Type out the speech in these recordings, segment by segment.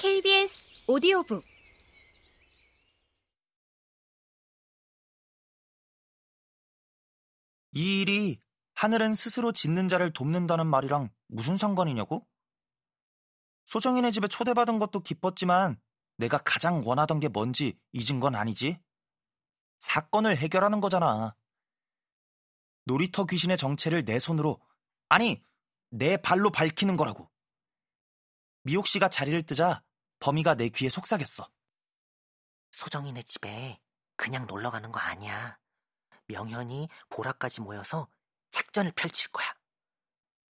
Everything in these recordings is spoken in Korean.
KBS 오디오북 이 일이 하늘은 스스로 짓는 자를 돕는다는 말이랑 무슨 상관이냐고? 소정이네 집에 초대받은 것도 기뻤지만 내가 가장 원하던 게 뭔지 잊은 건 아니지? 사건을 해결하는 거잖아. 놀이터 귀신의 정체를 내 손으로, 아니, 내 발로 밝히는 거라고. 미옥 씨가 자리를 뜨자 범이가 내 귀에 속삭였어. 소정이네 집에 그냥 놀러 가는 거 아니야. 명현이 보라까지 모여서 작전을 펼칠 거야.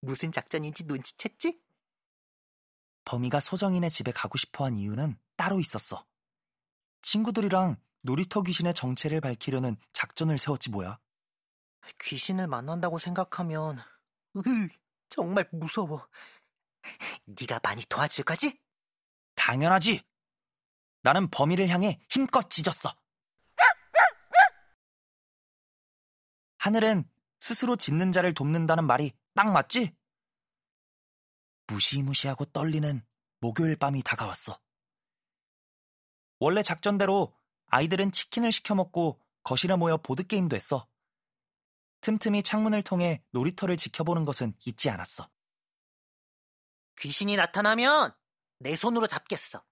무슨 작전인지 눈치챘지? 범이가 소정이네 집에 가고 싶어 한 이유는 따로 있었어. 친구들이랑 놀이터 귀신의 정체를 밝히려는 작전을 세웠지 뭐야. 귀신을 만난다고 생각하면 으, 정말 무서워. 네가 많이 도와줄 거지? 당연하지. 나는 범이를 향해 힘껏 짖었어. 하늘은 스스로 짓는 자를 돕는다는 말이 딱 맞지? 무시무시하고 떨리는 목요일 밤이 다가왔어. 원래 작전대로 아이들은 치킨을 시켜 먹고 거실에 모여 보드게임도 했어. 틈틈이 창문을 통해 놀이터를 지켜보는 것은 잊지 않았어. 귀신이 나타나면 내 손으로 잡겠어.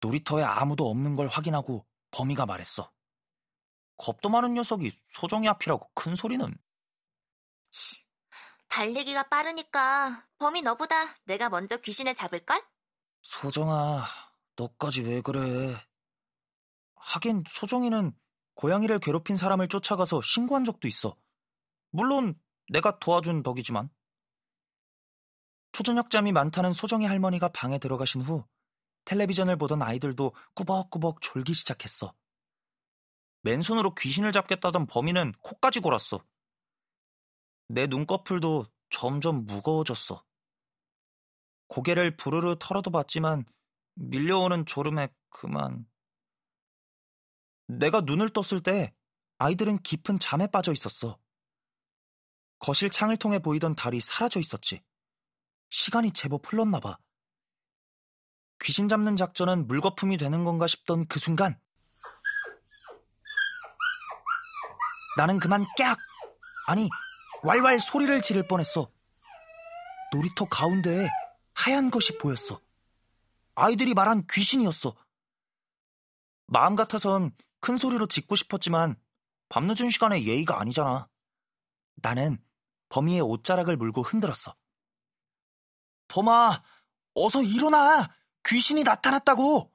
놀이터에 아무도 없는 걸 확인하고 범이가 말했어. 겁도 많은 녀석이 소정이 앞이라고 큰 소리는. 달리기가 빠르니까 범이 너보다 내가 먼저 귀신을 잡을걸? 소정아, 너까지 왜 그래? 하긴 소정이는 고양이를 괴롭힌 사람을 쫓아가서 신고한 적도 있어. 물론 내가 도와준 덕이지만. 초저녁잠이 많다는 소정이 할머니가 방에 들어가신 후 텔레비전을 보던 아이들도 꾸벅꾸벅 졸기 시작했어. 맨손으로 귀신을 잡겠다던 범인은 코까지 골았어. 내 눈꺼풀도 점점 무거워졌어. 고개를 부르르 털어도 봤지만 밀려오는 졸음에 그만. 내가 눈을 떴을 때 아이들은 깊은 잠에 빠져 있었어. 거실 창을 통해 보이던 달이 사라져 있었지. 시간이 제법 흘렀나 봐. 귀신 잡는 작전은 물거품이 되는 건가 싶던 그 순간 나는 그만 깍! 아니, 왈왈 소리를 지를 뻔했어. 놀이터 가운데에 하얀 것이 보였어. 아이들이 말한 귀신이었어. 마음 같아선 큰 소리로 짖고 싶었지만 밤늦은 시간에 예의가 아니잖아. 나는 범이의 옷자락을 물고 흔들었어. 범아, 어서 일어나! 귀신이 나타났다고!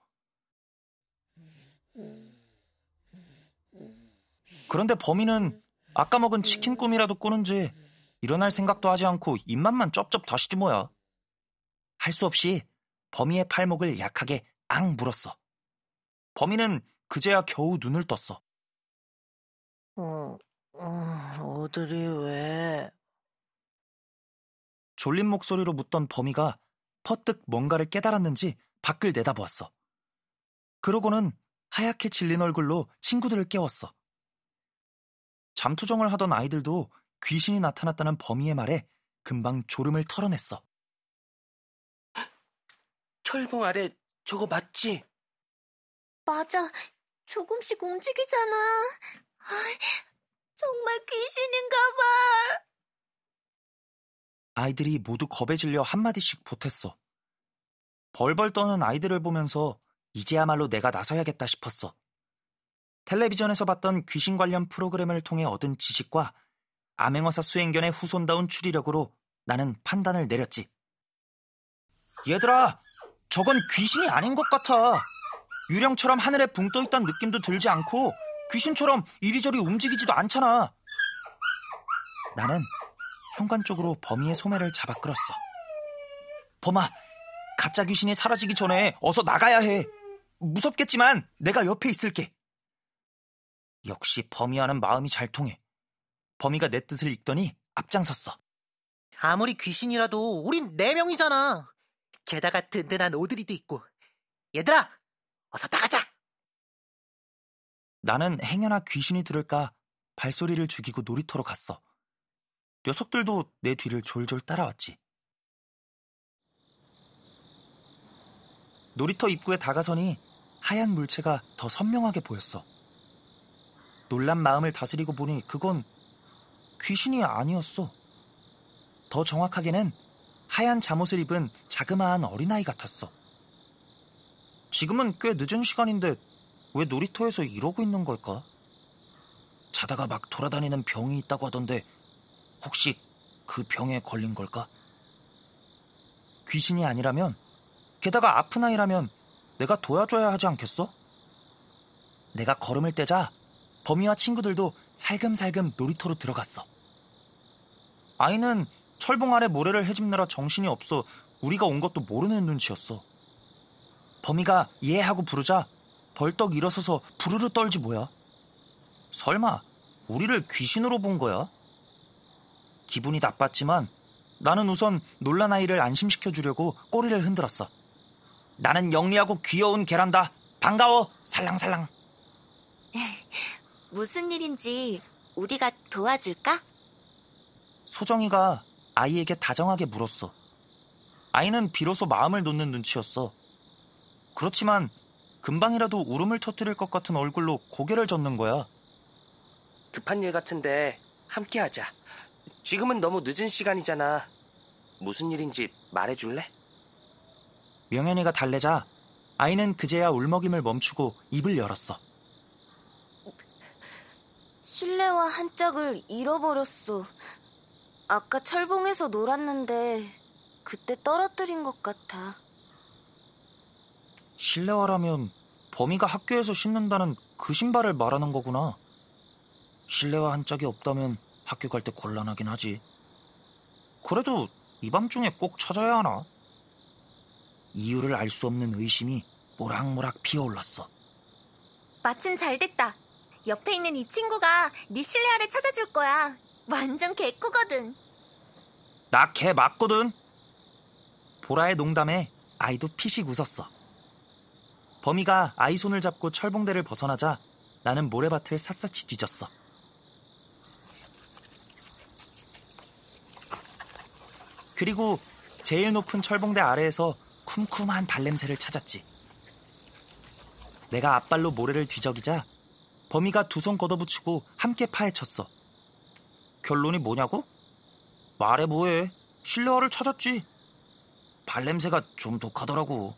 그런데 범인은 아까 먹은 치킨 꿈이라도 꾸는지 일어날 생각도 하지 않고 입맛만 쩝쩝 다시지 뭐야. 할 수 없이 범이의 팔목을 약하게 앙 물었어. 범인은 그제야 겨우 눈을 떴어. 어, 어, 어들이 왜? 졸린 목소리로 묻던 범이가 퍼뜩 뭔가를 깨달았는지 밖을 내다보았어. 그러고는 하얗게 질린 얼굴로 친구들을 깨웠어. 잠투정을 하던 아이들도 귀신이 나타났다는 범이의 말에 금방 졸음을 털어냈어. 철봉 아래 저거 맞지? 맞아. 조금씩 움직이잖아. 정말 귀신인가 봐. 아이들이 모두 겁에 질려 한마디씩 보탰어. 벌벌 떠는 아이들을 보면서 이제야말로 내가 나서야겠다 싶었어. 텔레비전에서 봤던 귀신 관련 프로그램을 통해 얻은 지식과 암행어사 수행견의 후손다운 추리력으로 나는 판단을 내렸지. 얘들아, 저건 귀신이 아닌 것 같아. 유령처럼 하늘에 붕 떠 있다는 느낌도 들지 않고 귀신처럼 이리저리 움직이지도 않잖아. 나는 현관 쪽으로 범이의 소매를 잡아 끌었어. 범아, 가짜 귀신이 사라지기 전에 어서 나가야 해. 무섭겠지만 내가 옆에 있을게. 역시 범이와는 마음이 잘 통해. 범이가 내 뜻을 읽더니 앞장섰어. 아무리 귀신이라도 우린 네 명이잖아. 게다가 든든한 오드리도 있고. 얘들아, 어서 나가자. 나는 행여나 귀신이 들을까 발소리를 죽이고 놀이터로 갔어. 녀석들도 내 뒤를 졸졸 따라왔지. 놀이터 입구에 다가서니 하얀 물체가 더 선명하게 보였어. 놀란 마음을 다스리고 보니 그건 귀신이 아니었어. 더 정확하게는 하얀 잠옷을 입은 자그마한 어린아이 같았어. 지금은 꽤 늦은 시간인데 왜 놀이터에서 이러고 있는 걸까? 자다가 막 돌아다니는 병이 있다고 하던데 혹시 그 병에 걸린 걸까? 귀신이 아니라면 게다가 아픈 아이라면 내가 도와줘야 하지 않겠어? 내가 걸음을 떼자 범이와 친구들도 살금살금 놀이터로 들어갔어. 아이는 철봉 아래 모래를 헤집느라 정신이 없어 우리가 온 것도 모르는 눈치였어. 범이가 예 하고 부르자 벌떡 일어서서 부르르 떨지 뭐야. 설마 우리를 귀신으로 본 거야? 기분이 나빴지만 나는 우선 놀란 아이를 안심시켜 주려고 꼬리를 흔들었어. 나는 영리하고 귀여운 계란다. 반가워. 살랑살랑. 무슨 일인지 우리가 도와줄까? 소정이가 아이에게 다정하게 물었어. 아이는 비로소 마음을 놓는 눈치였어. 그렇지만 금방이라도 울음을 터뜨릴 것 같은 얼굴로 고개를 젓는 거야. 급한 일 같은데 함께 하자. 지금은 너무 늦은 시간이잖아. 무슨 일인지 말해줄래? 명현이가 달래자 아이는 그제야 울먹임을 멈추고 입을 열었어. 실내화 한 짝을 잃어버렸어. 아까 철봉에서 놀았는데 그때 떨어뜨린 것 같아. 실내화라면 범이가 학교에서 신는다는 그 신발을 말하는 거구나. 실내화 한 짝이 없다면 학교 갈 때 곤란하긴 하지. 그래도 이 밤중에 꼭 찾아야 하나? 이유를 알 수 없는 의심이 모락모락 피어올랐어. 마침 잘 됐다. 옆에 있는 이 친구가 네 실내화를 찾아줄 거야. 완전 개꾸거든. 나걔 맞거든. 보라의 농담에 아이도 피식 웃었어. 범이가 아이 손을 잡고 철봉대를 벗어나자 나는 모래밭을 샅샅이 뒤졌어. 그리고 제일 높은 철봉대 아래에서 쿰쿰한 발냄새를 찾았지. 내가 앞발로 모래를 뒤적이자 범이가 두 손 걷어붙이고 함께 파헤쳤어. 결론이 뭐냐고? 말해 뭐해. 실내화를 찾았지. 발냄새가 좀 독하더라고.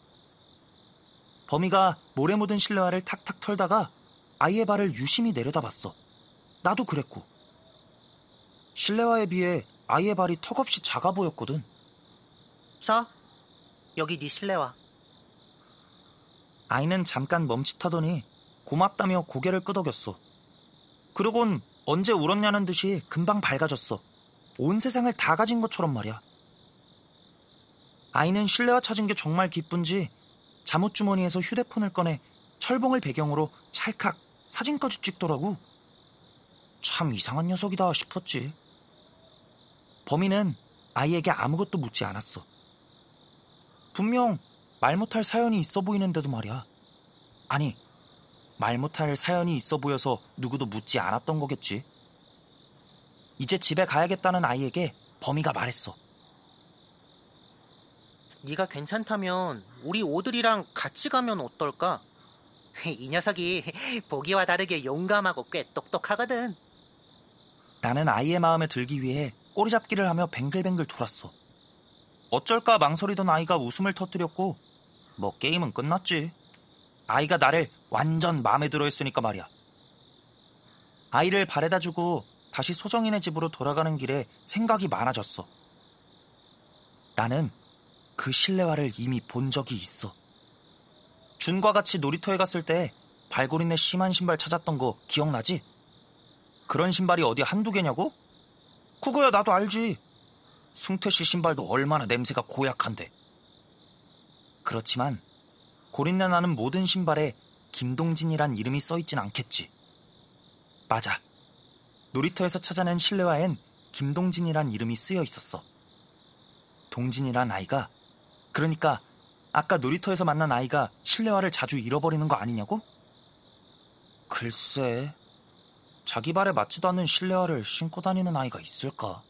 범이가 모래 묻은 실내화를 탁탁 털다가 아이의 발을 유심히 내려다봤어. 나도 그랬고. 실내화에 비해 아이의 발이 턱없이 작아 보였거든. 자, 여기 네 실내화. 아이는 잠깐 멈칫하더니 고맙다며 고개를 끄덕였어. 그러곤 언제 울었냐는 듯이 금방 밝아졌어. 온 세상을 다 가진 것처럼 말이야. 아이는 실내화 찾은 게 정말 기쁜지 잠옷 주머니에서 휴대폰을 꺼내 철봉을 배경으로 찰칵 사진까지 찍더라고. 참 이상한 녀석이다 싶었지. 범인은 아이에게 아무것도 묻지 않았어. 분명 말 못할 사연이 있어 보이는데도 말이야. 아니, 말 못할 사연이 있어 보여서 누구도 묻지 않았던 거겠지. 이제 집에 가야겠다는 아이에게 범이가 말했어. 네가 괜찮다면 우리 오들이랑 같이 가면 어떨까? 이 녀석이 보기와 다르게 용감하고 꽤 똑똑하거든. 나는 아이의 마음에 들기 위해 꼬리잡기를 하며 뱅글뱅글 돌았어. 어쩔까 망설이던 아이가 웃음을 터뜨렸고 뭐 게임은 끝났지. 아이가 나를 완전 마음에 들어 했으니까 말이야. 아이를 바래다 주고 다시 소정이네 집으로 돌아가는 길에 생각이 많아졌어. 나는 그 실내화를 이미 본 적이 있어. 준과 같이 놀이터에 갔을 때 발골이네 심한 신발 찾았던 거 기억나지? 그런 신발이 어디 한두 개냐고? 그거야 나도 알지. 승태 씨 신발도 얼마나 냄새가 고약한데. 그렇지만 고린내 나는 모든 신발에 김동진이란 이름이 써있진 않겠지. 맞아. 놀이터에서 찾아낸 실내화엔 김동진이란 이름이 쓰여 있었어. 동진이란 아이가, 그러니까 아까 놀이터에서 만난 아이가 실내화를 자주 잃어버리는 거 아니냐고? 글쎄, 자기 발에 맞지도 않는 실내화를 신고 다니는 아이가 있을까?